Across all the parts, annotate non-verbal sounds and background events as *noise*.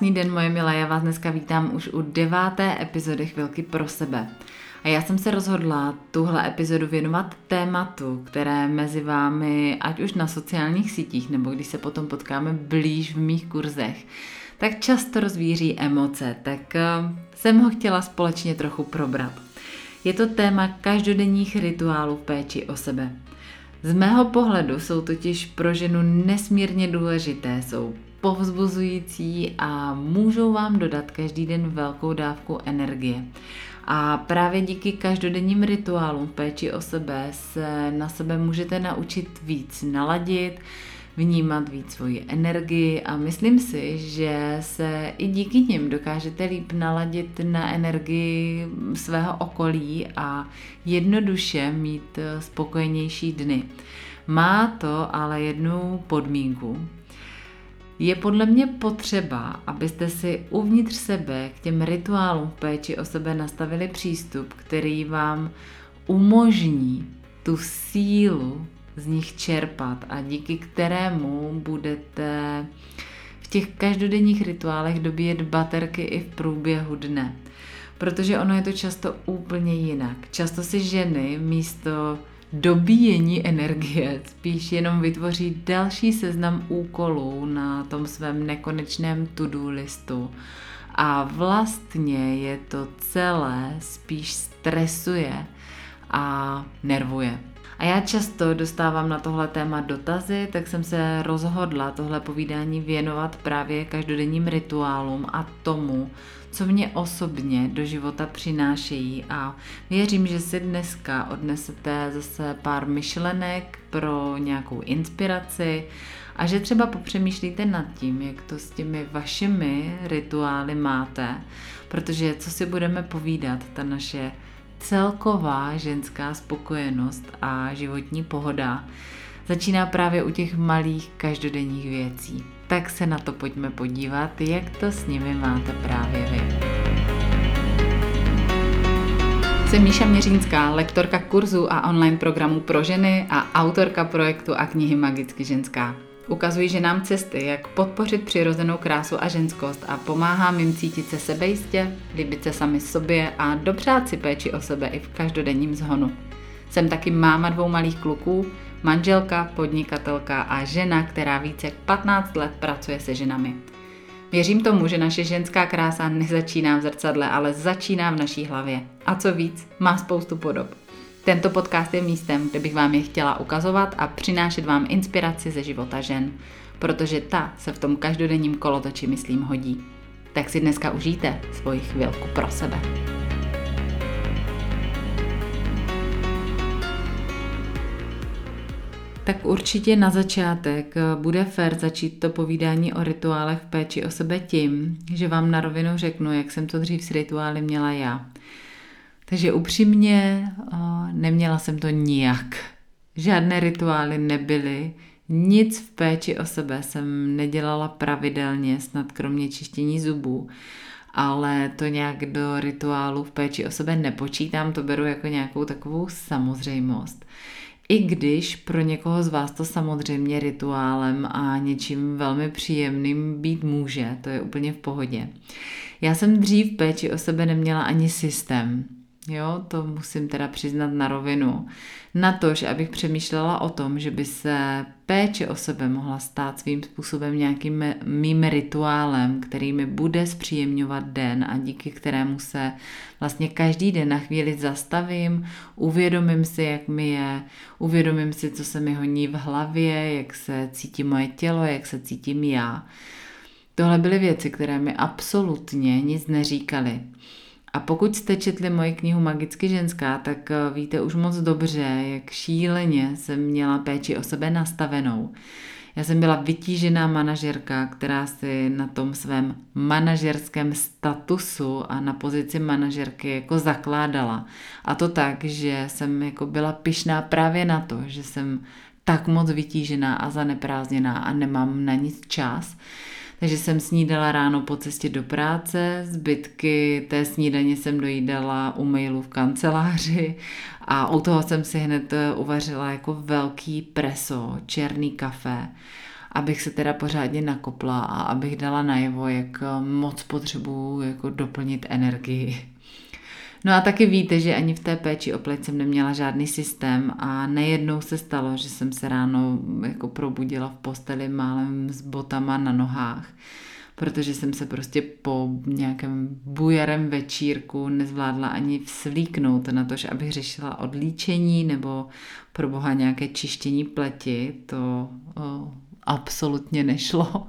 Krásný den, moje milé, já vás dneska vítám už u deváté epizody Chvilky pro sebe. A já jsem se rozhodla tuhle epizodu věnovat tématu, které mezi vámi, ať už na sociálních sítích, nebo když se potom potkáme blíž v mých kurzech, tak často rozvíří emoce, tak eh, jsem ho chtěla společně trochu probrat. Je to téma každodenních rituálů péči o sebe. Z mého pohledu jsou totiž pro ženu nesmírně důležité, jsou povzbuzující a můžou vám dodat každý den velkou dávku energie. A právě díky každodenním rituálům péči o sebe se na sebe můžete naučit víc naladit, vnímat víc svoji energii a myslím si, že se i díky nim dokážete líp naladit na energii svého okolí a jednoduše mít spokojenější dny. Má to ale jednu podmínku, je podle mě potřeba, abyste si uvnitř sebe k těm rituálům v péči o sebe nastavili přístup, který vám umožní tu sílu z nich čerpat a díky kterému budete v těch každodenních rituálech dobíjet baterky i v průběhu dne. Protože ono je to často úplně jinak. Často si ženy místo dobíjení energie spíš jenom vytvoří další seznam úkolů na tom svém nekonečném to-do listu. A vlastně je to celé spíš stresuje a nervuje. A já často dostávám na tohle téma dotazy, tak jsem se rozhodla tohle povídání věnovat právě každodenním rituálům a tomu, co mě osobně do života přinášejí a věřím, že si dneska odnesete zase pár myšlenek pro nějakou inspiraci a že třeba popřemýšlíte nad tím, jak to s těmi vašimi rituály máte, protože co si budeme povídat, ta naše celková ženská spokojenost a životní pohoda začíná právě u těch malých každodenních věcí. Tak se na to pojďme podívat, jak to s nimi máte právě vy. Jsem Míša Měřínská, lektorka kurzu a online programů pro ženy a autorka projektu a knihy Magicky ženská. Ukazuji ženám cesty, jak podpořit přirozenou krásu a ženskost a pomáhám jim cítit se sebejistě, líbit se sami sobě a dopřát si péči o sebe i v každodenním zhonu. Jsem taky máma dvou malých kluků, manželka, podnikatelka a žena, která více jak 15 let pracuje se ženami. Věřím tomu, že naše ženská krása nezačíná v zrcadle, ale začíná v naší hlavě. A co víc, má spoustu podob. Tento podcast je místem, kde bych vám je chtěla ukazovat a přinášet vám inspiraci ze života žen, protože ta se v tom každodenním kolotoči, myslím, hodí. Tak si dneska užijte svoji chvilku pro sebe. Tak určitě na začátek bude fér začít to povídání o rituálech v péči o sebe tím, že vám na rovinu řeknu, jak jsem to dřív s rituály měla já. Takže upřímně neměla jsem to nijak. Žádné rituály nebyly, nic v péči o sebe jsem nedělala pravidelně, snad kromě čištění zubů, ale to nějak do rituálu v péči o sebe nepočítám, to beru jako nějakou takovou samozřejmost. I když pro někoho z vás to samozřejmě rituálem a něčím velmi příjemným být může, to je úplně v pohodě. Já jsem dřív péči o sebe neměla ani systém. Jo, to musím teda přiznat na rovinu. Na to, že abych přemýšlela o tom, že by se péče o sebe mohla stát svým způsobem nějakým mým rituálem, který mi bude zpříjemňovat den a díky kterému se vlastně každý den na chvíli zastavím, uvědomím si, jak mi je, uvědomím si, co se mi honí v hlavě, jak se cítí moje tělo, jak se cítím já. Tohle byly věci, které mi absolutně nic neříkaly. A pokud jste četli moji knihu Magicky ženská, tak eh, víte už moc dobře, jak šíleně jsem měla péči o sebe nastavenou. Já jsem byla vytížená manažerka, která si na tom svém manažerském statusu a na pozici manažerky jako zakládala. A to tak, že jsem jako byla pyšná právě na to, že jsem tak moc vytížená a zaneprázdněná a nemám na nic čas, takže jsem snídala ráno po cestě do práce, zbytky té snídaně jsem dojídala u mailu v kanceláři a u toho jsem si hned eh, uvařila jako velký preso, černý kafe. abych se teda pořádně nakopla a abych dala najevo, jak moc potřebuju jako doplnit energii. No a taky víte, že ani v té péči o pleť jsem neměla žádný systém a nejednou se stalo, že jsem se ráno jako probudila v posteli málem s botama na nohách protože jsem se prostě po nějakém bujarem večírku nezvládla ani vslíknout na to, že abych řešila odlíčení nebo pro boha nějaké čištění pleti, to o, absolutně nešlo.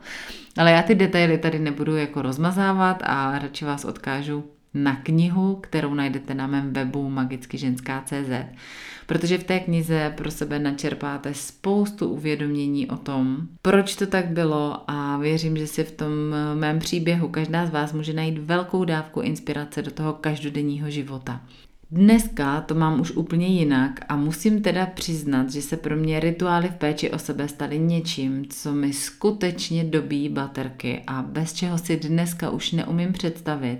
Ale já ty detaily tady nebudu jako rozmazávat a radši vás odkážu na knihu, kterou najdete na mém webu magickyženská.cz, protože v té knize pro sebe načerpáte spoustu uvědomění o tom, proč to tak bylo a věřím, že si v tom mém příběhu každá z vás může najít velkou dávku inspirace do toho každodenního života. Dneska to mám už úplně jinak a musím teda přiznat, že se pro mě rituály v péči o sebe staly něčím, co mi skutečně dobí baterky a bez čeho si dneska už neumím představit,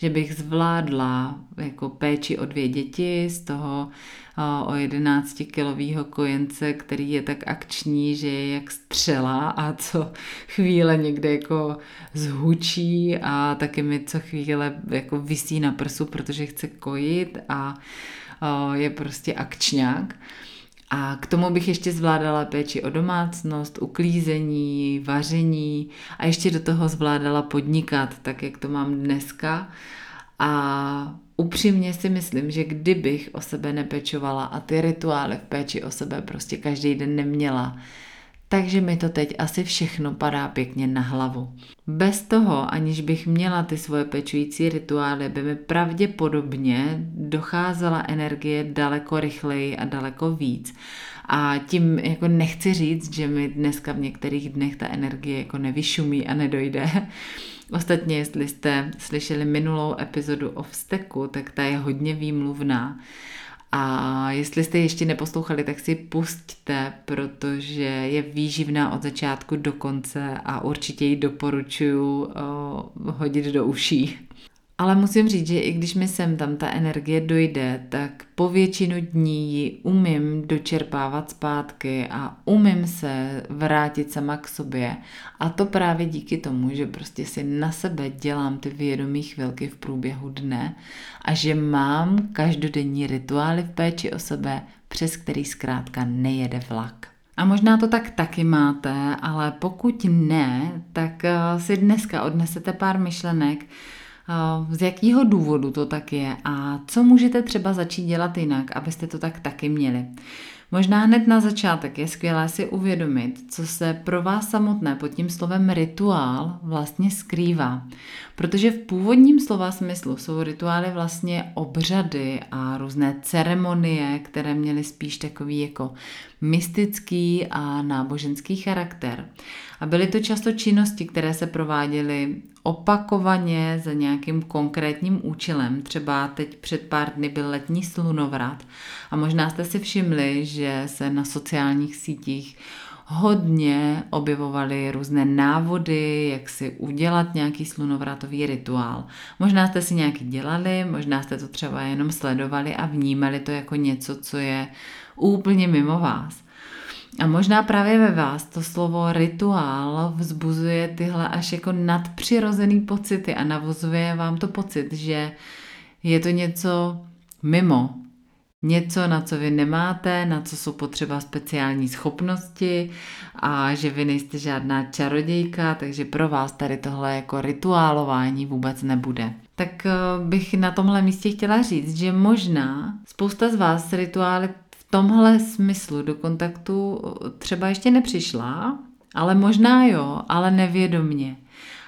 že bych zvládla jako péči o dvě děti, z toho o 11 kilového kojence, který je tak akční, že je jak střela a co chvíle někde jako zhučí a taky mi co chvíle jako vysí na prsu, protože chce kojit a je prostě akčňák. A k tomu bych ještě zvládala péči o domácnost, uklízení, vaření a ještě do toho zvládala podnikat, tak jak to mám dneska. A upřímně si myslím, že kdybych o sebe nepečovala a ty rituály v péči o sebe prostě každý den neměla, takže mi to teď asi všechno padá pěkně na hlavu. Bez toho, aniž bych měla ty svoje pečující rituály, by mi pravděpodobně docházela energie daleko rychleji a daleko víc. A tím jako nechci říct, že mi dneska v některých dnech ta energie jako nevyšumí a nedojde. *laughs* Ostatně, jestli jste slyšeli minulou epizodu o vzteku, tak ta je hodně výmluvná. A jestli jste ještě neposlouchali, tak si pusťte, protože je výživná od začátku do konce a určitě ji doporučuji hodit do uší. Ale musím říct, že i když mi sem tam ta energie dojde, tak po většinu dní ji umím dočerpávat zpátky a umím se vrátit sama k sobě. A to právě díky tomu, že prostě si na sebe dělám ty vědomí chvilky v průběhu dne a že mám každodenní rituály v péči o sebe, přes který zkrátka nejede vlak. A možná to tak taky máte, ale pokud ne, tak eh, si dneska odnesete pár myšlenek, z jakého důvodu to tak je a co můžete třeba začít dělat jinak, abyste to tak taky měli. Možná hned na začátek je skvělé si uvědomit, co se pro vás samotné pod tím slovem rituál vlastně skrývá. Protože v původním slova smyslu jsou rituály vlastně obřady a různé ceremonie, které měly spíš takový jako mystický a náboženský charakter. A byly to často činnosti, které se prováděly opakovaně za nějakým konkrétním účelem. Třeba teď před pár dny byl letní slunovrat a možná jste si všimli, že se na sociálních sítích hodně objevovaly různé návody, jak si udělat nějaký slunovratový rituál. Možná jste si nějaký dělali, možná jste to třeba jenom sledovali a vnímali to jako něco, co je úplně mimo vás. A možná právě ve vás to slovo rituál vzbuzuje tyhle až jako nadpřirozený pocity a navozuje vám to pocit, že je to něco mimo, něco, na co vy nemáte, na co jsou potřeba speciální schopnosti a že vy nejste žádná čarodějka, takže pro vás tady tohle jako rituálování vůbec nebude. Tak eh, bych na tomhle místě chtěla říct, že možná spousta z vás rituály tomhle smyslu do kontaktu třeba ještě nepřišla, ale možná jo, ale nevědomně.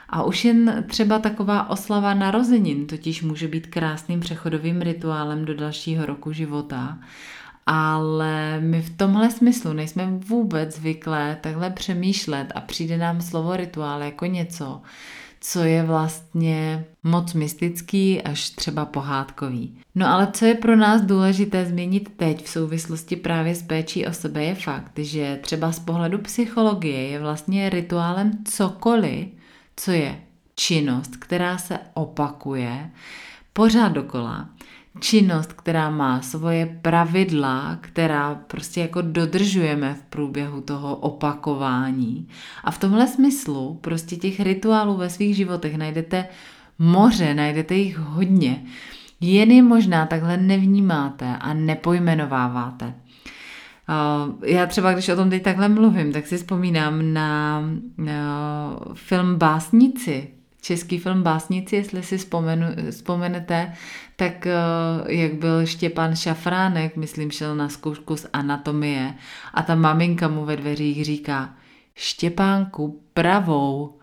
A už jen třeba taková oslava narozenin totiž může být krásným přechodovým rituálem do dalšího roku života. Ale my v tomhle smyslu nejsme vůbec zvyklé takhle přemýšlet a přijde nám slovo rituál jako něco, co je vlastně moc mystický až třeba pohádkový. No ale co je pro nás důležité změnit teď v souvislosti právě s péčí o sebe je fakt, že třeba z pohledu psychologie je vlastně rituálem cokoliv, co je činnost, která se opakuje pořád dokola, činnost, která má svoje pravidla, která prostě jako dodržujeme v průběhu toho opakování. A v tomhle smyslu prostě těch rituálů ve svých životech najdete moře, najdete jich hodně. Jen je možná takhle nevnímáte a nepojmenováváte. Já třeba, když o tom teď takhle mluvím, tak si vzpomínám na, na film Básnici, český film Básnici, jestli si vzpomenu, vzpomenete, tak eh, jak byl Štěpán Šafránek, myslím, šel na zkoušku z anatomie a ta maminka mu ve dveřích říká Štěpánku, pravou.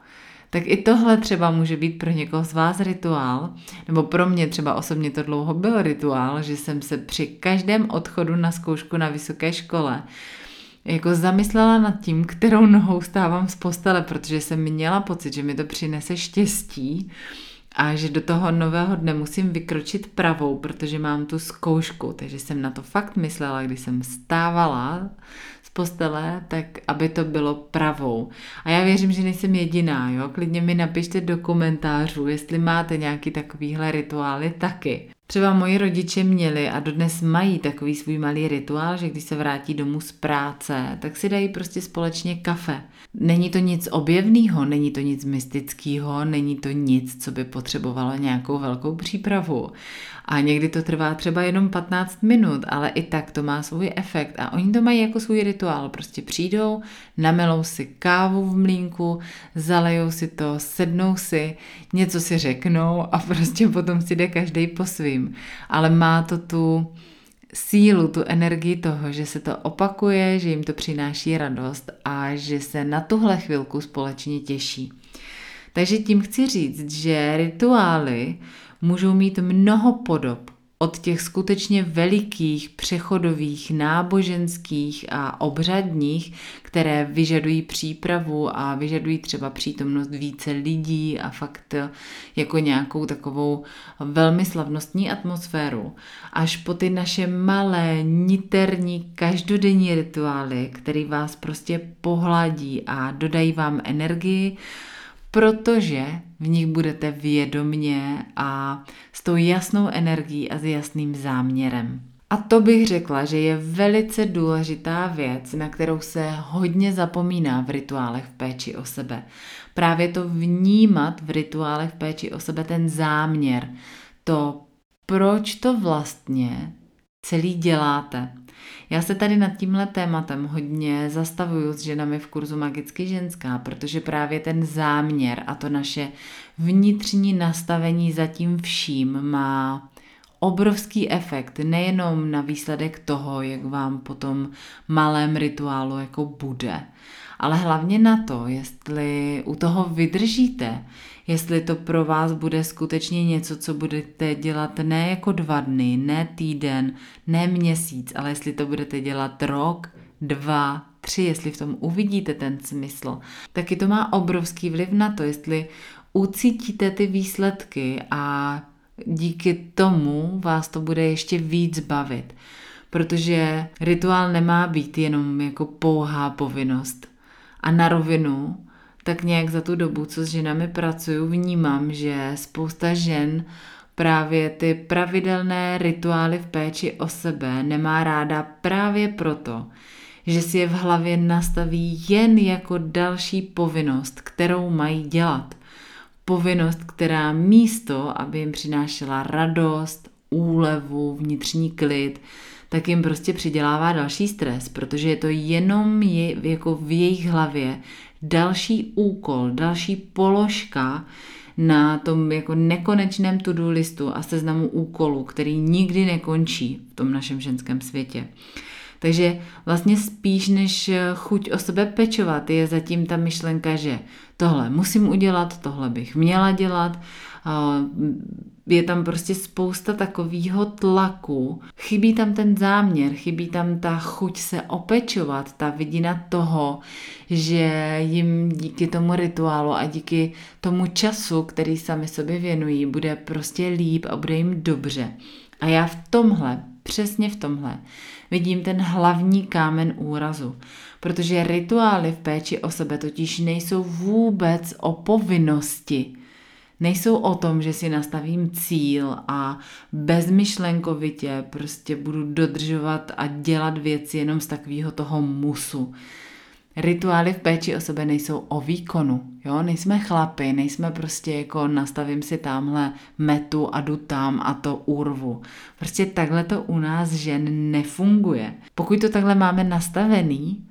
Tak i tohle třeba může být pro někoho z vás rituál, nebo pro mě třeba osobně to dlouho byl rituál, že jsem se při každém odchodu na zkoušku na vysoké škole jako zamyslela nad tím, kterou nohou stávám z postele, protože jsem měla pocit, že mi to přinese štěstí a že do toho nového dne musím vykročit pravou, protože mám tu zkoušku. Takže jsem na to fakt myslela, když jsem stávala z postele, tak aby to bylo pravou. A já věřím, že nejsem jediná, jo? Klidně mi napište do komentářů, jestli máte nějaký takovýhle rituály taky. Třeba moji rodiče měli a dodnes mají takový svůj malý rituál, že když se vrátí domů z práce, tak si dají prostě společně kafe. Není to nic objevného, není to nic mystického, není to nic, co by potřebovalo nějakou velkou přípravu. A někdy to trvá třeba jenom 15 minut, ale i tak to má svůj efekt. A oni to mají jako svůj rituál. Prostě přijdou, namelou si kávu v mlínku, zalejou si to, sednou si, něco si řeknou a *laughs* prostě potom si jde každý po svým. Ale má to tu sílu, tu energii toho, že se to opakuje, že jim to přináší radost a že se na tuhle chvilku společně těší. Takže tím chci říct, že rituály můžou mít mnoho podob, od těch skutečně velikých, přechodových, náboženských a obřadních, které vyžadují přípravu a vyžadují třeba přítomnost více lidí a fakt jako nějakou takovou velmi slavnostní atmosféru, až po ty naše malé, niterní, každodenní rituály, které vás prostě pohladí a dodají vám energii, protože v nich budete vědomně a s tou jasnou energií a s jasným záměrem. A to bych řekla, že je velice důležitá věc, na kterou se hodně zapomíná v rituálech v péči o sebe. Právě to vnímat v rituálech v péči o sebe ten záměr, to proč to vlastně celý děláte. Já se tady nad tímhle tématem hodně zastavuju s ženami v kurzu Magicky ženská, protože právě ten záměr a to naše vnitřní nastavení za tím vším má obrovský efekt nejenom na výsledek toho, jak vám po tom malém rituálu jako bude, ale hlavně na to, jestli u toho vydržíte, jestli to pro vás bude skutečně něco, co budete dělat ne jako dva dny, ne týden, ne měsíc, ale jestli to budete dělat rok, dva, tři, jestli v tom uvidíte ten smysl, taky to má obrovský vliv na to, jestli ucítíte ty výsledky a díky tomu vás to bude ještě víc bavit. Protože rituál nemá být jenom jako pouhá povinnost. A na rovinu tak nějak za tu dobu, co s ženami pracuju, vnímám, že spousta žen právě ty pravidelné rituály v péči o sebe nemá ráda právě proto, že si je v hlavě nastaví jen jako další povinnost, kterou mají dělat. Povinnost, která místo, aby jim přinášela radost, úlevu, vnitřní klid, tak jim prostě přidělává další stres, protože je to jenom je, jako v jejich hlavě další úkol, další položka na tom jako nekonečném to-do listu a seznamu úkolů, který nikdy nekončí v tom našem ženském světě. Takže vlastně spíš než chuť o sebe pečovat je zatím ta myšlenka, že tohle musím udělat, tohle bych měla dělat, je tam prostě spousta takového tlaku. Chybí tam ten záměr, chybí tam ta chuť se opečovat, ta vidina toho, že jim díky tomu rituálu a díky tomu času, který sami sobě věnují, bude prostě líp a bude jim dobře. A já v tomhle, přesně v tomhle, vidím ten hlavní kámen úrazu. Protože rituály v péči o sebe totiž nejsou vůbec o povinnosti, nejsou o tom, že si nastavím cíl a bezmyšlenkovitě prostě budu dodržovat a dělat věci jenom z takového toho musu. Rituály v péči o sebe nejsou o výkonu, jo, nejsme chlapy, nejsme prostě jako nastavím si tamhle metu a jdu tam a to urvu. Prostě takhle to u nás žen nefunguje. Pokud to takhle máme nastavený,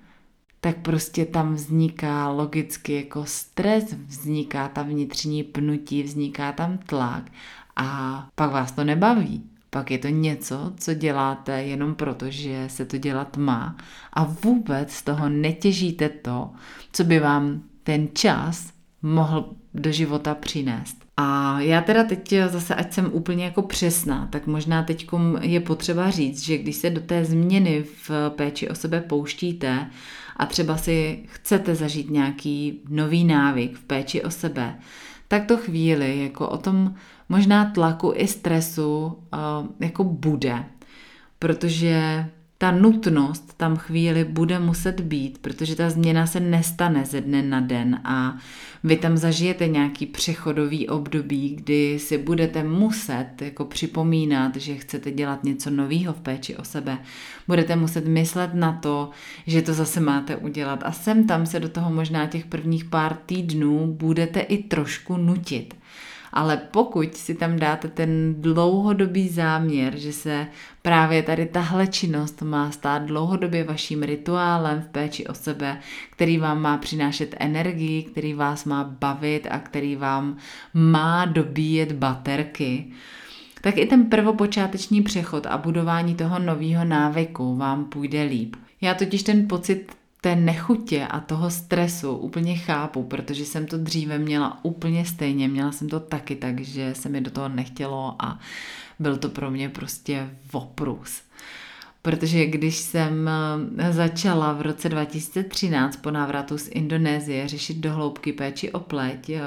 tak prostě tam vzniká logicky jako stres, vzniká tam vnitřní pnutí, vzniká tam tlak a pak vás to nebaví. Pak je to něco, co děláte jenom proto, že se to dělat má a vůbec z toho netěžíte to, co by vám ten čas mohl do života přinést. A já teda teď zase, ať jsem úplně jako přesná, tak možná teď je potřeba říct, že když se do té změny v péči o sebe pouštíte a třeba si chcete zažít nějaký nový návyk v péči o sebe, tak to chvíli jako o tom možná tlaku i stresu uh, jako bude, protože ta nutnost tam chvíli bude muset být, protože ta změna se nestane ze dne na den a vy tam zažijete nějaký přechodový období, kdy si budete muset jako připomínat, že chcete dělat něco nového v péči o sebe. Budete muset myslet na to, že to zase máte udělat a sem tam se do toho možná těch prvních pár týdnů budete i trošku nutit. Ale pokud si tam dáte ten dlouhodobý záměr, že se právě tady tahle činnost má stát dlouhodobě vaším rituálem v péči o sebe, který vám má přinášet energii, který vás má bavit a který vám má dobíjet baterky, tak i ten prvopočáteční přechod a budování toho nového návyku vám půjde líp. Já totiž ten pocit té nechutě a toho stresu úplně chápu, protože jsem to dříve měla úplně stejně, měla jsem to taky tak, že se mi do toho nechtělo a byl to pro mě prostě voprus protože když jsem eh, začala v roce 2013 po návratu z Indonésie řešit dohloubky péči o pleť, eh,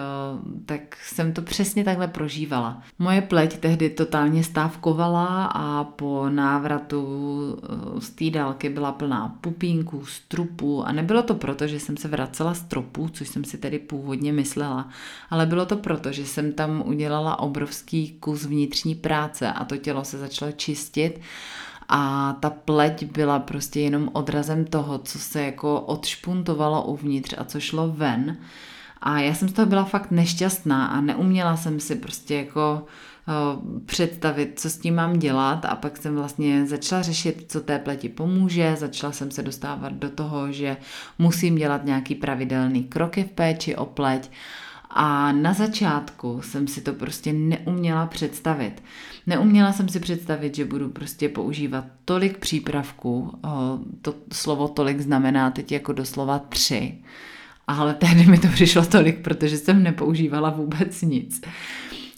tak jsem to přesně takhle prožívala. Moje pleť tehdy totálně stávkovala a po návratu eh, z té dálky byla plná pupínků, strupů a nebylo to proto, že jsem se vracela z tropu, což jsem si tedy původně myslela, ale bylo to proto, že jsem tam udělala obrovský kus vnitřní práce a to tělo se začalo čistit a ta pleť byla prostě jenom odrazem toho, co se jako odšpuntovalo uvnitř a co šlo ven. A já jsem z toho byla fakt nešťastná a neuměla jsem si prostě jako uh, představit, co s tím mám dělat a pak jsem vlastně začala řešit, co té pleti pomůže, začala jsem se dostávat do toho, že musím dělat nějaký pravidelný kroky v péči o pleť a na začátku jsem si to prostě neuměla představit. Neuměla jsem si představit, že budu prostě používat tolik přípravků, to slovo tolik znamená teď jako doslova tři, ale tehdy mi to přišlo tolik, protože jsem nepoužívala vůbec nic.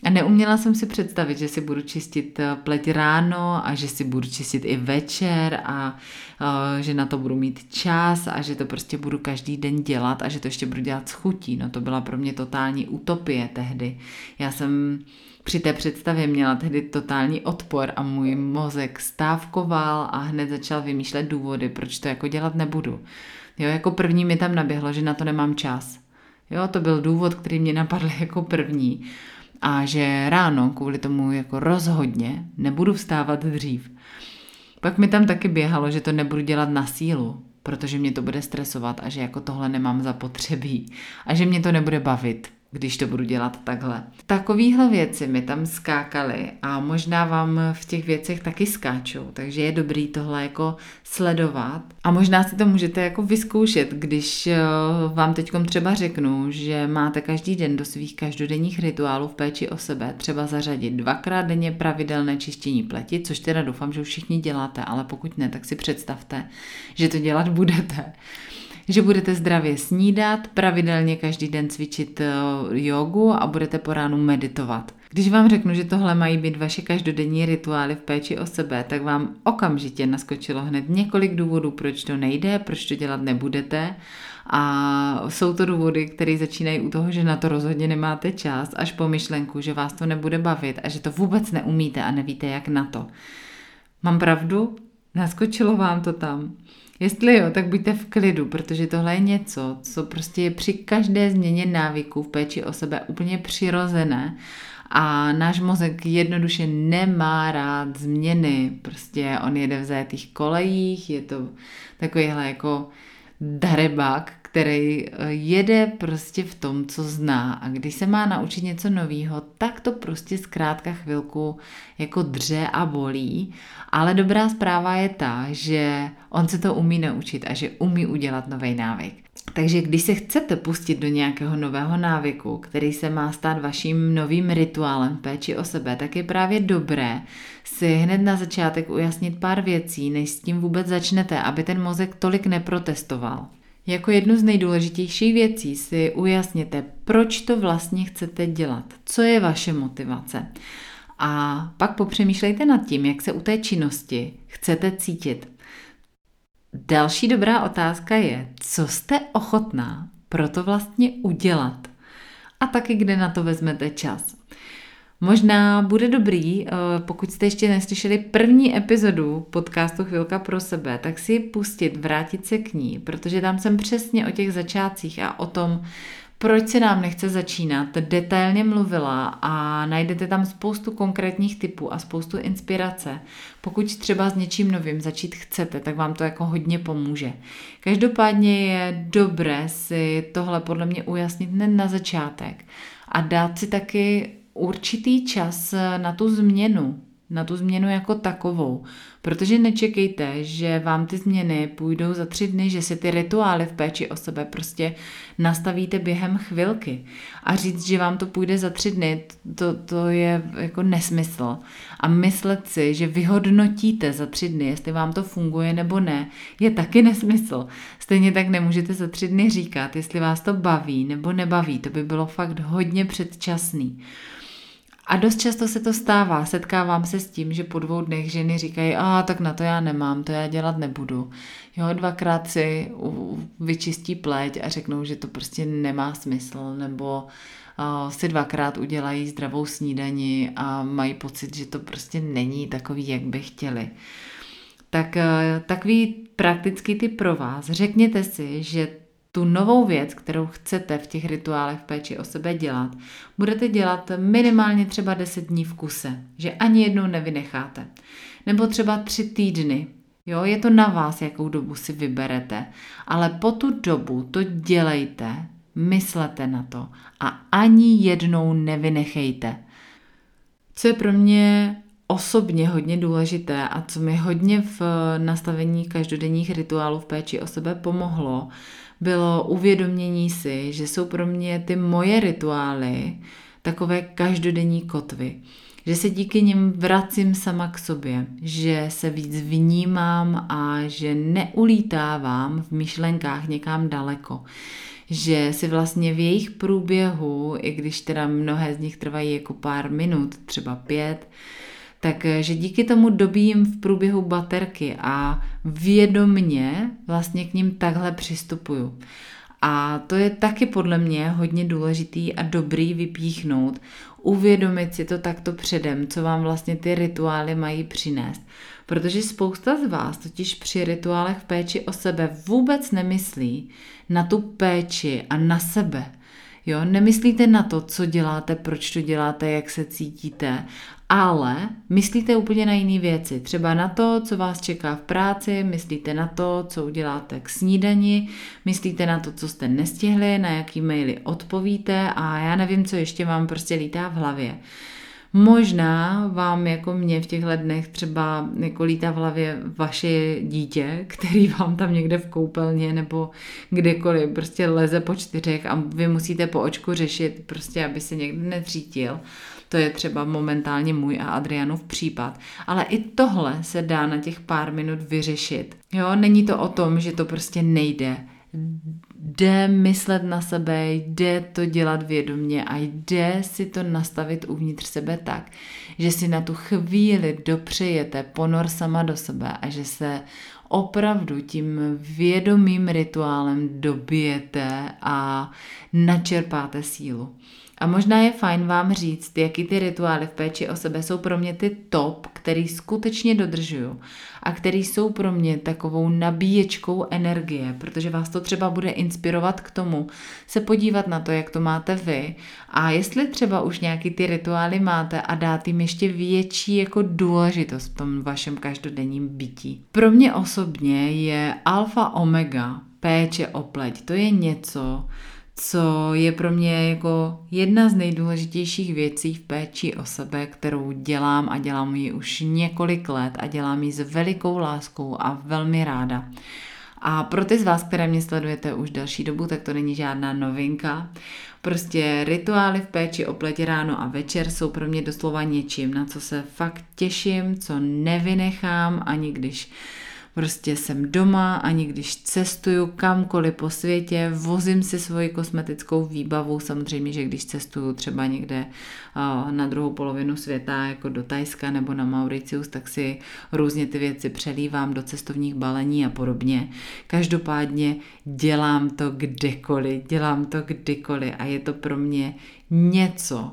A neuměla jsem si představit, že si budu čistit eh, pleť ráno a že si budu čistit i večer a uh, že na to budu mít čas a že to prostě budu každý den dělat a že to ještě budu dělat s chutí. No to byla pro mě totální utopie tehdy. Já jsem při té představě měla tehdy totální odpor a můj mozek stávkoval a hned začal vymýšlet důvody, proč to jako dělat nebudu. Jo, jako první mi tam naběhlo, že na to nemám čas. Jo, to byl důvod, který mě napadl *laughs* jako první a že ráno kvůli tomu jako rozhodně nebudu vstávat dřív. Pak mi tam taky běhalo, že to nebudu dělat na sílu, protože mě to bude stresovat a že jako tohle nemám zapotřebí a že mě to nebude bavit když to budu dělat takhle. Takovýhle věci mi tam skákaly a možná vám v těch věcech taky skáčou, takže je dobrý tohle jako sledovat a možná si to můžete jako vyzkoušet, když eh, vám teď třeba řeknu, že máte každý den do svých každodenních rituálů v péči o sebe třeba zařadit dvakrát denně pravidelné čištění pleti, což teda doufám, že už všichni děláte, ale pokud ne, tak si představte, že to dělat budete že budete zdravě snídat, pravidelně každý den cvičit eh, jogu a budete po ránu meditovat. Když vám řeknu, že tohle mají být vaše každodenní rituály v péči o sebe, tak vám okamžitě naskočilo hned několik důvodů, proč to nejde, proč to dělat nebudete. A jsou to důvody, které začínají u toho, že na to rozhodně nemáte čas, až po myšlenku, že vás to nebude bavit a že to vůbec neumíte a nevíte, jak na to. Mám pravdu? Naskočilo vám to tam? Jestli jo, tak buďte v klidu, protože tohle je něco, co prostě je při každé změně návyků v péči o sebe úplně přirozené a náš mozek jednoduše nemá rád změny. Prostě on jede v zajetých kolejích, je to takovýhle jako darebák, který eh, jede prostě v tom, co zná a když se má naučit něco nového, tak to prostě zkrátka chvilku jako dře a bolí, ale dobrá zpráva je ta, že on se to umí naučit a že umí udělat nový návyk. Takže když se chcete pustit do nějakého nového návyku, který se má stát vaším novým rituálem péči o sebe, tak je právě dobré si hned na začátek ujasnit pár věcí, než s tím vůbec začnete, aby ten mozek tolik neprotestoval. Jako jednu z nejdůležitějších věcí si ujasněte, proč to vlastně chcete dělat, co je vaše motivace. A pak popřemýšlejte nad tím, jak se u té činnosti chcete cítit. Další dobrá otázka je, co jste ochotná pro to vlastně udělat a taky kde na to vezmete čas. Možná bude dobrý, eh, pokud jste ještě neslyšeli první epizodu podcastu Chvilka pro sebe, tak si pustit, vrátit se k ní, protože tam jsem přesně o těch začátcích a o tom, proč se nám nechce začínat, detailně mluvila a najdete tam spoustu konkrétních typů a spoustu inspirace. Pokud třeba s něčím novým začít chcete, tak vám to jako hodně pomůže. Každopádně je dobré si tohle podle mě ujasnit hned na začátek a dát si taky určitý čas na tu změnu, na tu změnu jako takovou. Protože nečekejte, že vám ty změny půjdou za tři dny, že si ty rituály v péči o sebe prostě nastavíte během chvilky. A říct, že vám to půjde za tři dny, to, to je jako nesmysl. A myslet si, že vyhodnotíte za tři dny, jestli vám to funguje nebo ne, je taky nesmysl. Stejně tak nemůžete za tři dny říkat, jestli vás to baví nebo nebaví. To by bylo fakt hodně předčasný. A dost často se to stává, setkávám se s tím, že po dvou dnech ženy říkají, a tak na to já nemám, to já dělat nebudu. Jo, dvakrát si vyčistí pleť a řeknou, že to prostě nemá smysl, nebo uh, si dvakrát udělají zdravou snídani a mají pocit, že to prostě není takový, jak by chtěli. Tak uh, takový praktický ty pro vás. Řekněte si, že tu novou věc, kterou chcete v těch rituálech péči o sebe dělat, budete dělat minimálně třeba 10 dní v kuse, že ani jednou nevynecháte. Nebo třeba 3 týdny. Jo, je to na vás, jakou dobu si vyberete, ale po tu dobu to dělejte, myslete na to a ani jednou nevynechejte. Co je pro mě osobně hodně důležité a co mi hodně v nastavení každodenních rituálů v péči o sebe pomohlo, bylo uvědomění si, že jsou pro mě ty moje rituály takové každodenní kotvy. Že se díky nim vracím sama k sobě, že se víc vnímám a že neulítávám v myšlenkách někam daleko. Že si vlastně v jejich průběhu, i když teda mnohé z nich trvají jako pár minut, třeba pět, takže díky tomu dobíjím v průběhu baterky a vědomně vlastně k ním takhle přistupuju. A to je taky podle mě hodně důležitý a dobrý vypíchnout, uvědomit si to takto předem, co vám vlastně ty rituály mají přinést. Protože spousta z vás totiž při rituálech v péči o sebe vůbec nemyslí na tu péči a na sebe. Jo, nemyslíte na to, co děláte, proč to děláte, jak se cítíte, ale myslíte úplně na jiné věci. Třeba na to, co vás čeká v práci, myslíte na to, co uděláte k snídani, myslíte na to, co jste nestihli, na jaký maily odpovíte a já nevím, co ještě vám prostě lítá v hlavě. Možná vám jako mě v těchto dnech třeba jako lítá v hlavě vaše dítě, který vám tam někde v koupelně nebo kdekoliv prostě leze po čtyřech a vy musíte po očku řešit prostě, aby se někdo netřítil. To je třeba momentálně můj a Adrianův případ. Ale i tohle se dá na těch pár minut vyřešit. Jo, není to o tom, že to prostě nejde. Jde myslet na sebe, jde to dělat vědomě a jde si to nastavit uvnitř sebe tak, že si na tu chvíli dopřejete ponor sama do sebe a že se opravdu tím vědomým rituálem dobijete a načerpáte sílu. A možná je fajn vám říct, jaký ty rituály v péči o sebe jsou pro mě ty top, který skutečně dodržuju a který jsou pro mě takovou nabíječkou energie, protože vás to třeba bude inspirovat k tomu se podívat na to, jak to máte vy a jestli třeba už nějaký ty rituály máte a dát jim ještě větší jako důležitost v tom vašem každodenním bytí. Pro mě osobně je alfa omega péče o pleť. To je něco, co je pro mě jako jedna z nejdůležitějších věcí v péči o sebe, kterou dělám a dělám ji už několik let a dělám ji s velikou láskou a velmi ráda. A pro ty z vás, které mě sledujete už další dobu, tak to není žádná novinka. Prostě rituály v péči o pleť ráno a večer jsou pro mě doslova něčím, na co se fakt těším, co nevynechám, ani když prostě jsem doma, ani když cestuju kamkoliv po světě, vozím si svoji kosmetickou výbavu, samozřejmě, že když cestuju třeba někde na druhou polovinu světa, jako do Tajska nebo na Mauricius, tak si různě ty věci přelívám do cestovních balení a podobně. Každopádně dělám to kdekoliv, dělám to kdykoliv a je to pro mě něco,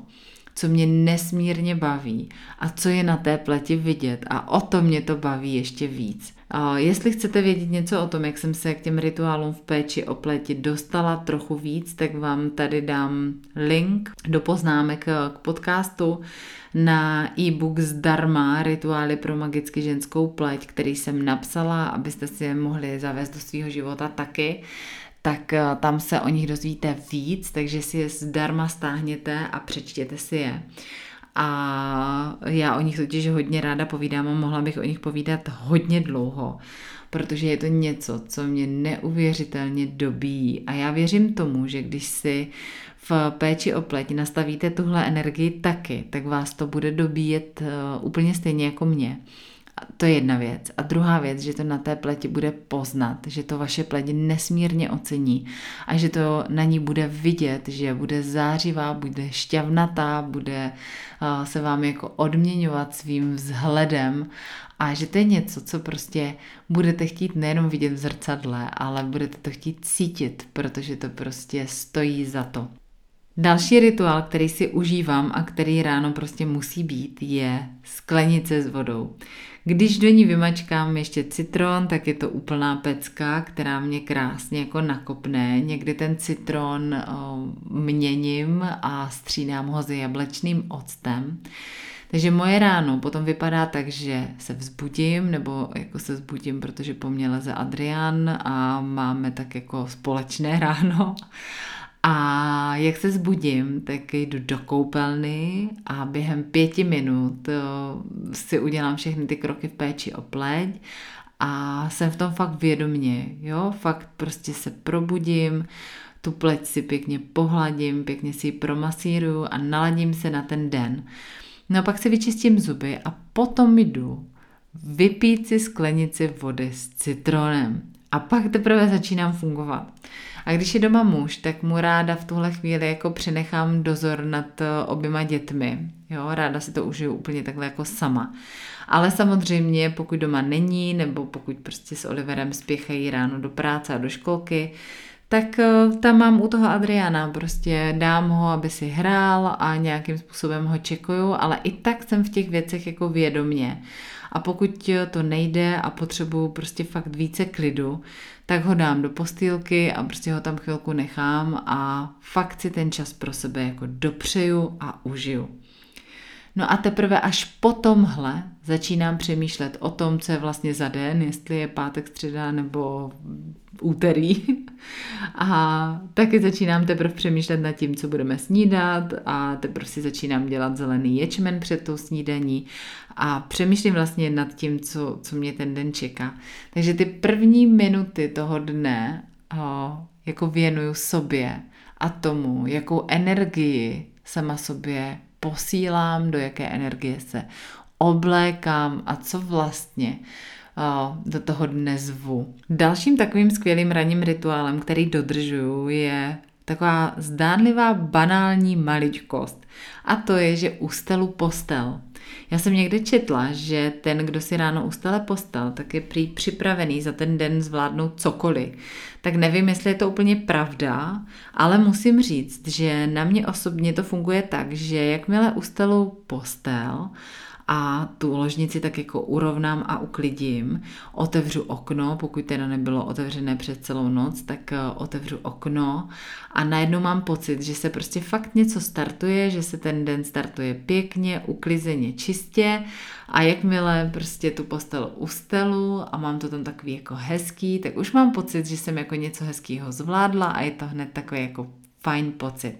co mě nesmírně baví a co je na té pleti vidět a o to mě to baví ještě víc. Jestli chcete vědět něco o tom, jak jsem se k těm rituálům v péči o pleti dostala trochu víc, tak vám tady dám link do poznámek k podcastu na e-book zdarma Rituály pro magicky ženskou pleť, který jsem napsala, abyste si je mohli zavést do svého života taky tak eh, tam se o nich dozvíte víc, takže si je zdarma stáhněte a přečtěte si je. A já o nich totiž hodně ráda povídám a mohla bych o nich povídat hodně dlouho, protože je to něco, co mě neuvěřitelně dobíjí. A já věřím tomu, že když si v péči o pleť nastavíte tuhle energii taky, tak vás to bude dobíjet eh, úplně stejně jako mě. To je jedna věc. A druhá věc, že to na té pleti bude poznat, že to vaše pleť nesmírně ocení a že to na ní bude vidět, že bude zářivá, bude šťavnatá, bude se vám jako odměňovat svým vzhledem a že to je něco, co prostě budete chtít nejenom vidět v zrcadle, ale budete to chtít cítit, protože to prostě stojí za to. Další rituál, který si užívám a který ráno prostě musí být, je sklenice s vodou. Když do ní vymačkám ještě citron, tak je to úplná pecka, která mě krásně jako nakopne. Někdy ten citron měním a střídám ho s jablečným octem. Takže moje ráno potom vypadá tak, že se vzbudím, nebo jako se vzbudím, protože po mně leze Adrian a máme tak jako společné *laughs* ráno a jak se zbudím, tak jdu do koupelny a během pěti minut eh, si udělám všechny ty kroky v péči o pleť a jsem v tom fakt vědomně, jo, fakt prostě se probudím, tu pleť si pěkně pohladím, pěkně si ji promasíruju a naladím se na ten den. No pak si vyčistím zuby a potom jdu vypít si sklenici vody s citronem. A pak teprve začínám fungovat. A když je doma muž, tak mu ráda v tuhle chvíli jako přenechám dozor nad eh, oběma dětmi. Jo, ráda si to užiju úplně takhle jako sama. Ale samozřejmě, pokud doma není, nebo pokud prostě s Oliverem spěchají ráno do práce a do školky, tak eh, tam mám u toho Adriana, prostě dám ho, aby si hrál a nějakým způsobem ho čekuju, ale i tak jsem v těch věcech jako vědomě. A pokud to nejde a potřebuju prostě fakt více klidu, tak ho dám do postýlky a prostě ho tam chvilku nechám a fakt si ten čas pro sebe jako dopřeju a užiju. No a teprve až po tomhle začínám přemýšlet o tom, co je vlastně za den, jestli je pátek, středa nebo úterý. *laughs* A taky začínám teprve přemýšlet nad tím, co budeme snídat a teprve si začínám dělat zelený ječmen před tou snídaní a přemýšlím vlastně nad tím, co, co mě ten den čeká. Takže ty první minuty toho dne o, jako věnuju sobě a tomu, jakou energii sama sobě posílám, do jaké energie se oblékám a co vlastně do toho dne zvu. Dalším takovým skvělým ranním rituálem, který dodržuju, je taková zdánlivá banální maličkost. A to je, že ustelu postel. Já jsem někde četla, že ten, kdo si ráno ustale postel, tak je prý připravený za ten den zvládnout cokoliv. Tak nevím, jestli je to úplně pravda, ale musím říct, že na mě osobně to funguje tak, že jakmile ustalu postel a tu ložnici tak jako urovnám a uklidím. Otevřu okno, pokud teda nebylo otevřené přes celou noc, tak eh, otevřu okno a najednou mám pocit, že se prostě fakt něco startuje, že se ten den startuje pěkně, uklizeně, čistě a jakmile prostě tu postel ustelu a mám to tam takový jako hezký, tak už mám pocit, že jsem jako něco hezkého zvládla a je to hned takový jako fajn pocit.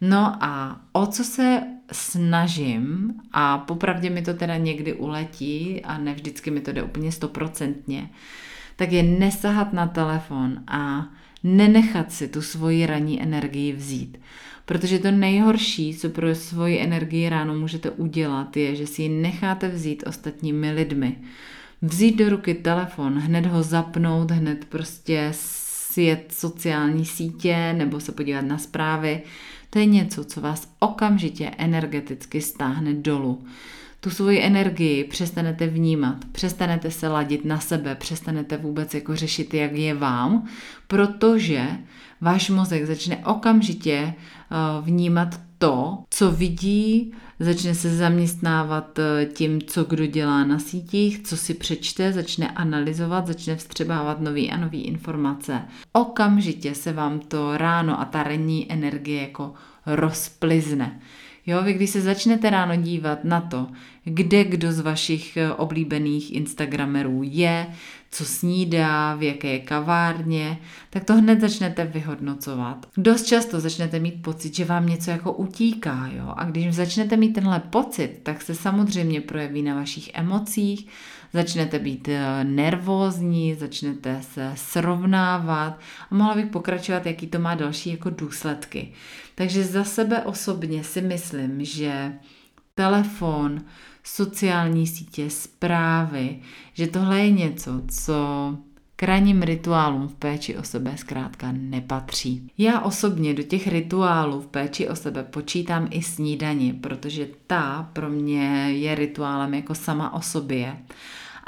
No a o co se snažím, a popravdě mi to teda někdy uletí a ne vždycky mi to jde úplně stoprocentně, tak je nesahat na telefon a nenechat si tu svoji ranní energii vzít. Protože to nejhorší, co pro svoji energii ráno můžete udělat, je, že si ji necháte vzít ostatními lidmi. Vzít do ruky telefon, hned ho zapnout, hned prostě sjet sociální sítě nebo se podívat na zprávy, to je něco, co vás okamžitě energeticky stáhne dolů. Tu svoji energii přestanete vnímat, přestanete se ladit na sebe, přestanete vůbec jako řešit, jak je vám, protože váš mozek začne okamžitě eh, vnímat to, co vidí, začne se zaměstnávat eh, tím, co kdo dělá na sítích, co si přečte, začne analyzovat, začne vstřebávat nový a nový informace. Okamžitě se vám to ráno a ta ranní energie jako rozplizne. Jo, vy když se začnete ráno dívat na to, kde kdo z vašich eh, oblíbených Instagramerů je, co snídá, v jaké kavárně, tak to hned začnete vyhodnocovat. Dost často začnete mít pocit, že vám něco jako utíká, jo? A když začnete mít tenhle pocit, tak se samozřejmě projeví na vašich emocích, začnete být eh, nervózní, začnete se srovnávat a mohla bych pokračovat, jaký to má další jako důsledky. Takže za sebe osobně si myslím, že telefon, sociální sítě, zprávy, že tohle je něco, co k ranním rituálům v péči o sebe zkrátka nepatří. Já osobně do těch rituálů v péči o sebe počítám i snídani, protože ta pro mě je rituálem jako sama o sobě.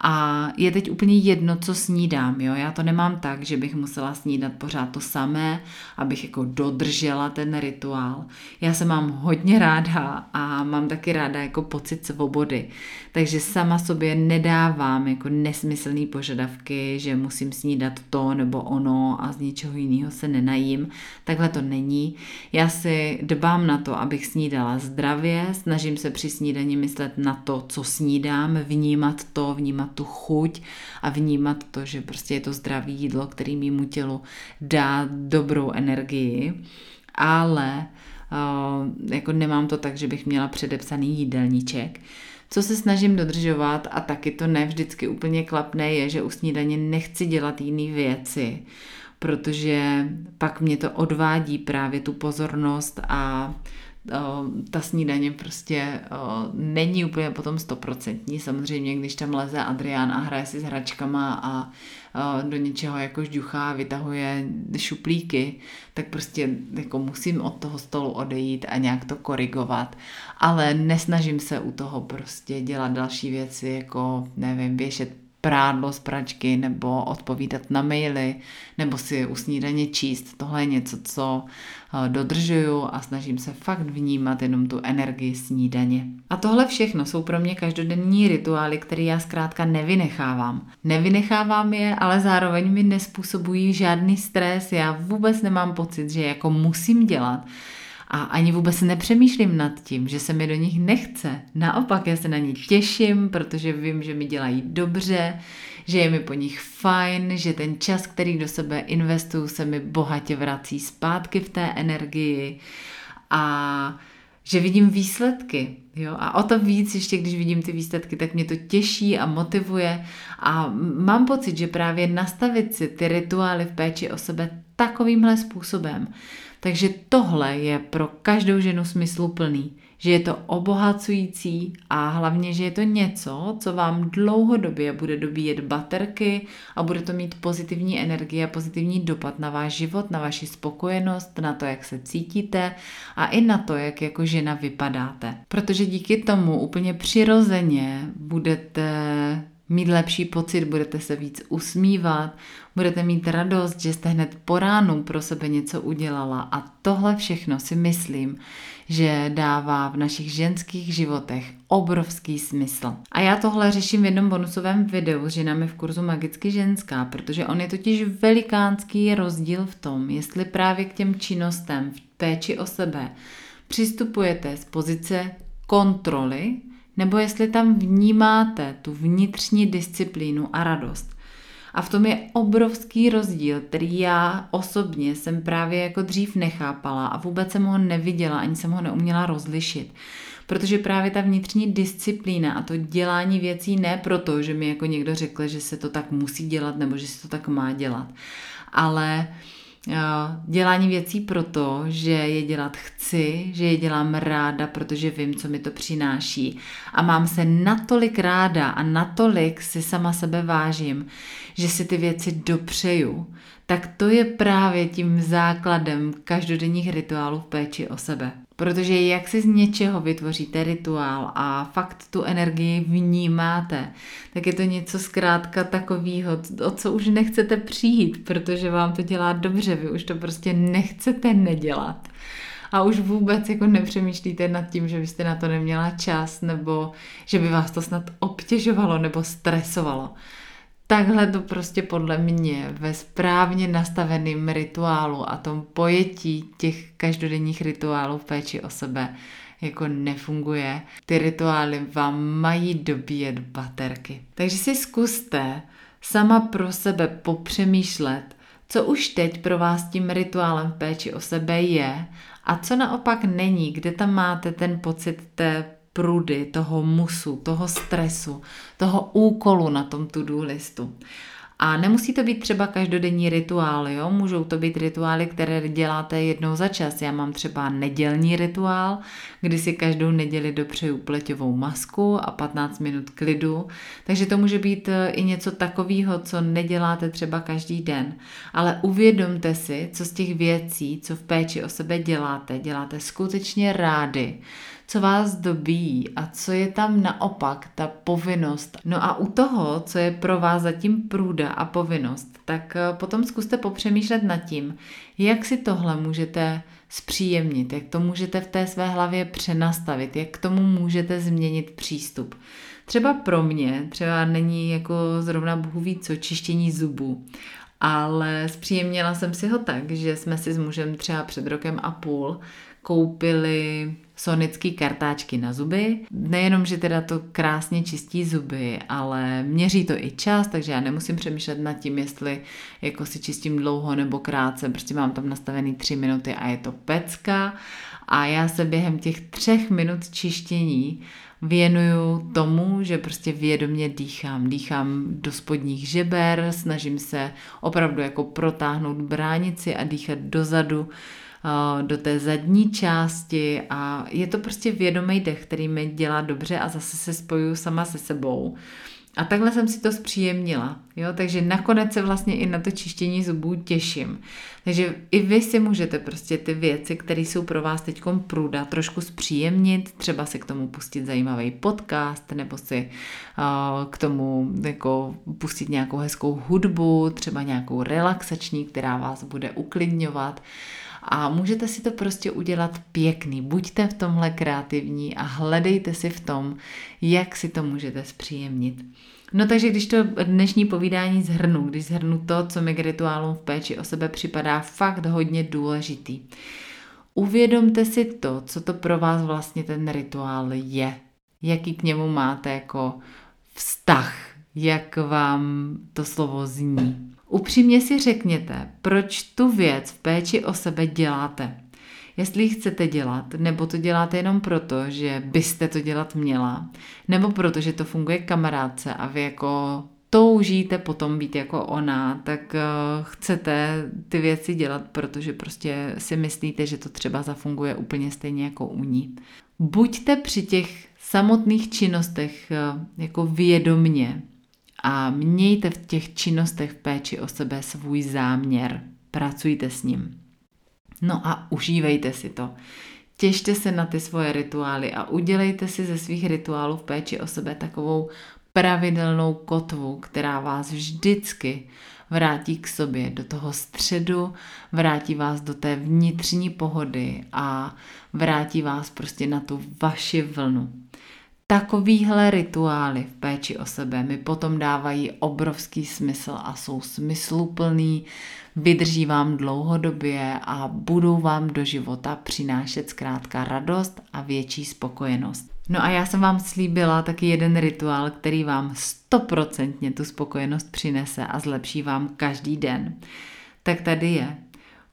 A je teď úplně jedno, co snídám, jo. Já to nemám tak, že bych musela snídat pořád to samé, abych jako dodržela ten rituál. Já se mám hodně ráda a mám taky ráda jako pocit svobody. Takže sama sobě nedávám jako nesmyslné požadavky, že musím snídat to nebo ono a z ničeho jiného se nenajím. Takhle to není. Já si dbám na to, abych snídala zdravě, snažím se při snídani myslet na to, co snídám, vnímat to, vnímat tu chuť a vnímat to, že prostě je to zdravé jídlo, který mýmu tělu dá dobrou energii, ale uh, jako nemám to tak, že bych měla předepsaný jídelníček. Co se snažím dodržovat a taky to ne vždycky úplně klapné je, že u snídaně nechci dělat jiné věci, protože pak mě to odvádí právě tu pozornost a ta snídaně prostě není úplně potom stoprocentní. Samozřejmě, když tam leze Adrián a hraje si s hračkama a do něčeho jako žduchá, vytahuje šuplíky, tak prostě jako musím od toho stolu odejít a nějak to korigovat. Ale nesnažím se u toho prostě dělat další věci, jako nevím, věšet prádlo z pračky, nebo odpovídat na maily, nebo si u snídaně číst. Tohle je něco, co eh, dodržuju a snažím se fakt vnímat jenom tu energii snídaně. A tohle všechno jsou pro mě každodenní rituály, které já zkrátka nevynechávám. Nevynechávám je, ale zároveň mi nespůsobují žádný stres. Já vůbec nemám pocit, že jako musím dělat a ani vůbec nepřemýšlím nad tím, že se mi do nich nechce. Naopak, já se na ně těším, protože vím, že mi dělají dobře, že je mi po nich fajn, že ten čas, který do sebe investuju, se mi bohatě vrací zpátky v té energii a že vidím výsledky. Jo? A o to víc, ještě když vidím ty výsledky, tak mě to těší a motivuje a mám pocit, že právě nastavit si ty rituály v péči o sebe takovýmhle způsobem, takže tohle je pro každou ženu smysluplný. že je to obohacující a hlavně, že je to něco, co vám dlouhodobě bude dobíjet baterky a bude to mít pozitivní energie a pozitivní dopad na váš život, na vaši spokojenost, na to, jak se cítíte a i na to, jak jako žena vypadáte. Protože díky tomu úplně přirozeně budete mít lepší pocit, budete se víc usmívat, budete mít radost, že jste hned po ránu pro sebe něco udělala a tohle všechno si myslím, že dává v našich ženských životech obrovský smysl. A já tohle řeším v jednom bonusovém videu s ženami v kurzu Magicky ženská, protože on je totiž velikánský rozdíl v tom, jestli právě k těm činnostem v péči o sebe přistupujete z pozice kontroly, nebo jestli tam vnímáte tu vnitřní disciplínu a radost. A v tom je obrovský rozdíl, který já osobně jsem právě jako dřív nechápala a vůbec jsem ho neviděla, ani jsem ho neuměla rozlišit. Protože právě ta vnitřní disciplína a to dělání věcí ne proto, že mi jako někdo řekl, že se to tak musí dělat nebo že se to tak má dělat, ale uh, dělání věcí proto, že je dělat chci, že je dělám ráda, protože vím, co mi to přináší. A mám se natolik ráda a natolik si sama sebe vážím, že si ty věci dopřeju, tak to je právě tím základem každodenních rituálů v péči o sebe. Protože jak si z něčeho vytvoříte rituál a fakt tu energii vnímáte, tak je to něco zkrátka takového, o co už nechcete přijít, protože vám to dělá dobře, vy už to prostě nechcete nedělat. A už vůbec jako nepřemýšlíte nad tím, že byste na to neměla čas, nebo že by vás to snad obtěžovalo nebo stresovalo takhle to prostě podle mě ve správně nastaveném rituálu a tom pojetí těch každodenních rituálů v péči o sebe jako nefunguje. Ty rituály vám mají dobíjet baterky. Takže si zkuste sama pro sebe popřemýšlet, co už teď pro vás tím rituálem v péči o sebe je a co naopak není, kde tam máte ten pocit té prudy, toho musu, toho stresu, toho úkolu na tom to-do listu. A nemusí to být třeba každodenní rituály, jo? můžou to být rituály, které děláte jednou za čas. Já mám třeba nedělní rituál, kdy si každou neděli dopřeju pleťovou masku a 15 minut klidu. Takže to může být e, i něco takového, co neděláte třeba každý den. Ale uvědomte si, co z těch věcí, co v péči o sebe děláte, děláte skutečně rády co vás dobíjí a co je tam naopak ta povinnost. No a u toho, co je pro vás zatím průda a povinnost, tak eh, potom zkuste popřemýšlet nad tím, jak si tohle můžete zpříjemnit, jak to můžete v té své hlavě přenastavit, jak k tomu můžete změnit přístup. Třeba pro mě, třeba není jako zrovna bohu ví co čištění zubů, ale zpříjemnila jsem si ho tak, že jsme si s mužem třeba před rokem a půl koupili sonické kartáčky na zuby. Nejenom, že teda to krásně čistí zuby, ale měří to i čas, takže já nemusím přemýšlet nad tím, jestli jako si čistím dlouho nebo krátce, prostě mám tam nastavený tři minuty a je to pecka a já se během těch třech minut čištění věnuju tomu, že prostě vědomě dýchám. Dýchám do spodních žeber, snažím se opravdu jako protáhnout bránici a dýchat dozadu, do té zadní části a je to prostě vědomý dech, který mi dělá dobře a zase se spojuju sama se sebou. A takhle jsem si to zpříjemnila. Jo? Takže nakonec se vlastně i na to čištění zubů těším. Takže i vy si můžete prostě ty věci, které jsou pro vás teď průda, trošku zpříjemnit, třeba si k tomu pustit zajímavý podcast, nebo si uh, k tomu jako pustit nějakou hezkou hudbu, třeba nějakou relaxační, která vás bude uklidňovat a můžete si to prostě udělat pěkný. Buďte v tomhle kreativní a hledejte si v tom, jak si to můžete zpříjemnit. No takže když to dnešní povídání zhrnu, když zhrnu to, co mi k rituálům v péči o sebe připadá fakt hodně důležitý. Uvědomte si to, co to pro vás vlastně ten rituál je. Jaký k němu máte jako vztah, jak vám to slovo zní. Upřímně si řekněte, proč tu věc v péči o sebe děláte. Jestli ji chcete dělat, nebo to děláte jenom proto, že byste to dělat měla, nebo proto, že to funguje kamarádce a vy jako toužíte potom být jako ona, tak eh, chcete ty věci dělat, protože prostě si myslíte, že to třeba zafunguje úplně stejně jako u ní. Buďte při těch samotných činnostech eh, jako vědomně a mějte v těch činnostech v péči o sebe svůj záměr. Pracujte s ním. No a užívejte si to. Těšte se na ty svoje rituály a udělejte si ze svých rituálů v péči o sebe takovou pravidelnou kotvu, která vás vždycky vrátí k sobě, do toho středu, vrátí vás do té vnitřní pohody a vrátí vás prostě na tu vaši vlnu. Takovýhle rituály v péči o sebe mi potom dávají obrovský smysl a jsou smysluplný, vydrží vám dlouhodobě a budou vám do života přinášet zkrátka radost a větší spokojenost. No a já jsem vám slíbila taky jeden rituál, který vám stoprocentně tu spokojenost přinese a zlepší vám každý den. Tak tady je.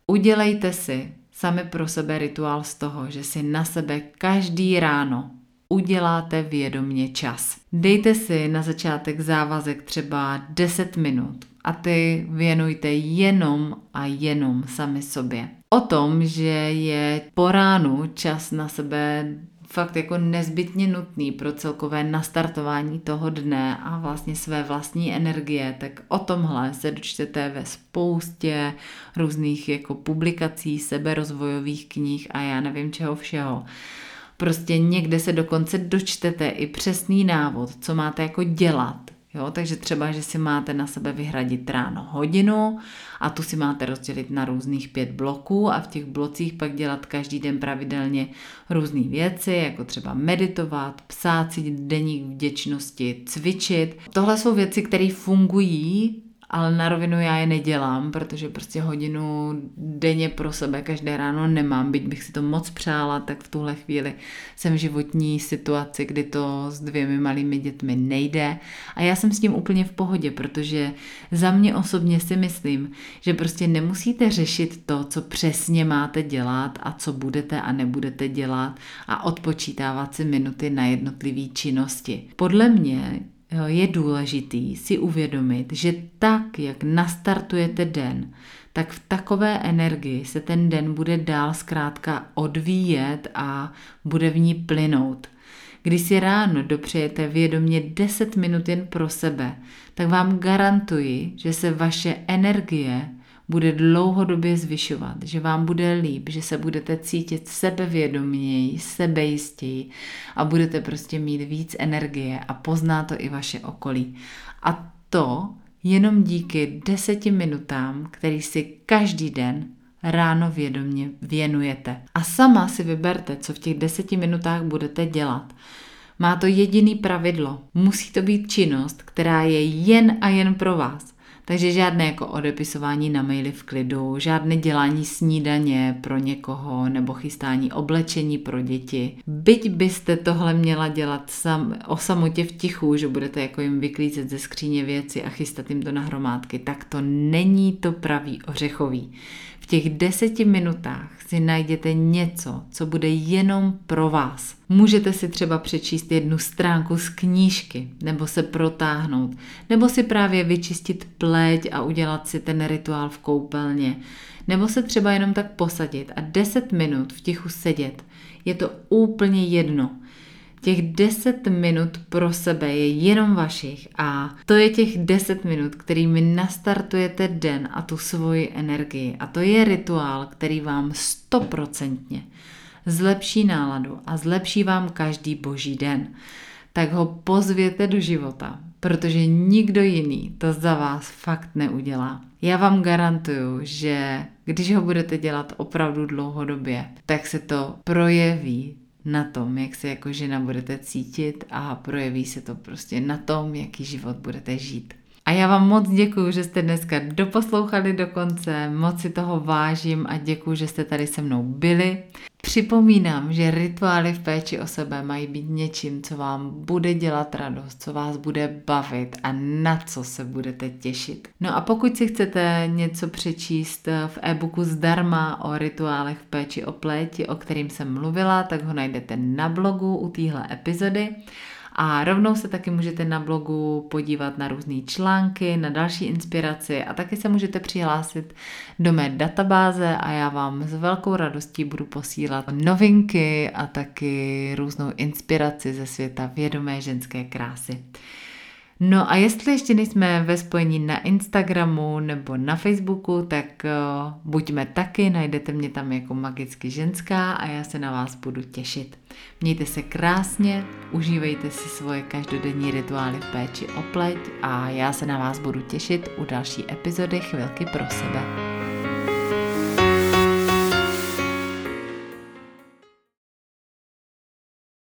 Udělejte si sami pro sebe rituál z toho, že si na sebe každý ráno uděláte vědomně čas. Dejte si na začátek závazek třeba 10 minut a ty věnujte jenom a jenom sami sobě. O tom, že je po ránu čas na sebe fakt jako nezbytně nutný pro celkové nastartování toho dne a vlastně své vlastní energie, tak o tomhle se dočtete ve spoustě různých jako publikací, seberozvojových knih a já nevím čeho všeho. Prostě někde se dokonce dočtete i přesný návod, co máte jako dělat. Jo, takže třeba, že si máte na sebe vyhradit ráno hodinu a tu si máte rozdělit na různých pět bloků a v těch blocích pak dělat každý den pravidelně různé věci, jako třeba meditovat, psát si deník vděčnosti, cvičit. Tohle jsou věci, které fungují ale na rovinu já je nedělám, protože prostě hodinu denně pro sebe každé ráno nemám, byť bych si to moc přála, tak v tuhle chvíli jsem v životní situaci, kdy to s dvěmi malými dětmi nejde a já jsem s tím úplně v pohodě, protože za mě osobně si myslím, že prostě nemusíte řešit to, co přesně máte dělat a co budete a nebudete dělat a odpočítávat si minuty na jednotlivé činnosti. Podle mě je důležitý si uvědomit, že tak, jak nastartujete den, tak v takové energii se ten den bude dál zkrátka odvíjet a bude v ní plynout. Když si ráno dopřejete vědomě 10 minut jen pro sebe, tak vám garantuji, že se vaše energie bude dlouhodobě zvyšovat, že vám bude líp, že se budete cítit sebevědoměji, sebejistěji a budete prostě mít víc energie a pozná to i vaše okolí. A to jenom díky deseti minutám, který si každý den ráno vědomě věnujete. A sama si vyberte, co v těch deseti minutách budete dělat. Má to jediný pravidlo. Musí to být činnost, která je jen a jen pro vás. Takže žádné jako odepisování na maily v klidu, žádné dělání snídaně pro někoho nebo chystání oblečení pro děti. Byť byste tohle měla dělat sam, o samotě v tichu, že budete jako jim vyklízet ze skříně věci a chystat jim to na hromádky, tak to není to pravý ořechový těch deseti minutách si najděte něco, co bude jenom pro vás. Můžete si třeba přečíst jednu stránku z knížky, nebo se protáhnout, nebo si právě vyčistit pleť a udělat si ten rituál v koupelně, nebo se třeba jenom tak posadit a deset minut v tichu sedět. Je to úplně jedno. Těch 10 minut pro sebe je jenom vašich a to je těch 10 minut, kterými nastartujete den a tu svoji energii. A to je rituál, který vám stoprocentně zlepší náladu a zlepší vám každý boží den. Tak ho pozvěte do života, protože nikdo jiný to za vás fakt neudělá. Já vám garantuju, že když ho budete dělat opravdu dlouhodobě, tak se to projeví na tom, jak se jako žena budete cítit a projeví se to prostě na tom, jaký život budete žít. A já vám moc děkuji, že jste dneska doposlouchali do konce, moc si toho vážím a děkuji, že jste tady se mnou byli. Připomínám, že rituály v péči o sebe mají být něčím, co vám bude dělat radost, co vás bude bavit a na co se budete těšit. No a pokud si chcete něco přečíst v e-booku zdarma o rituálech v péči o pléti, o kterým jsem mluvila, tak ho najdete na blogu u téhle epizody. A rovnou se taky můžete na blogu podívat na různé články, na další inspiraci a taky se můžete přihlásit do mé databáze a já vám s velkou radostí budu posílat novinky a taky různou inspiraci ze světa vědomé ženské krásy. No a jestli ještě nejsme ve spojení na Instagramu nebo na Facebooku, tak uh, buďme taky, najdete mě tam jako magicky ženská a já se na vás budu těšit. Mějte se krásně, užívejte si svoje každodenní rituály v péči o pleť a já se na vás budu těšit u další epizody Chvilky pro sebe.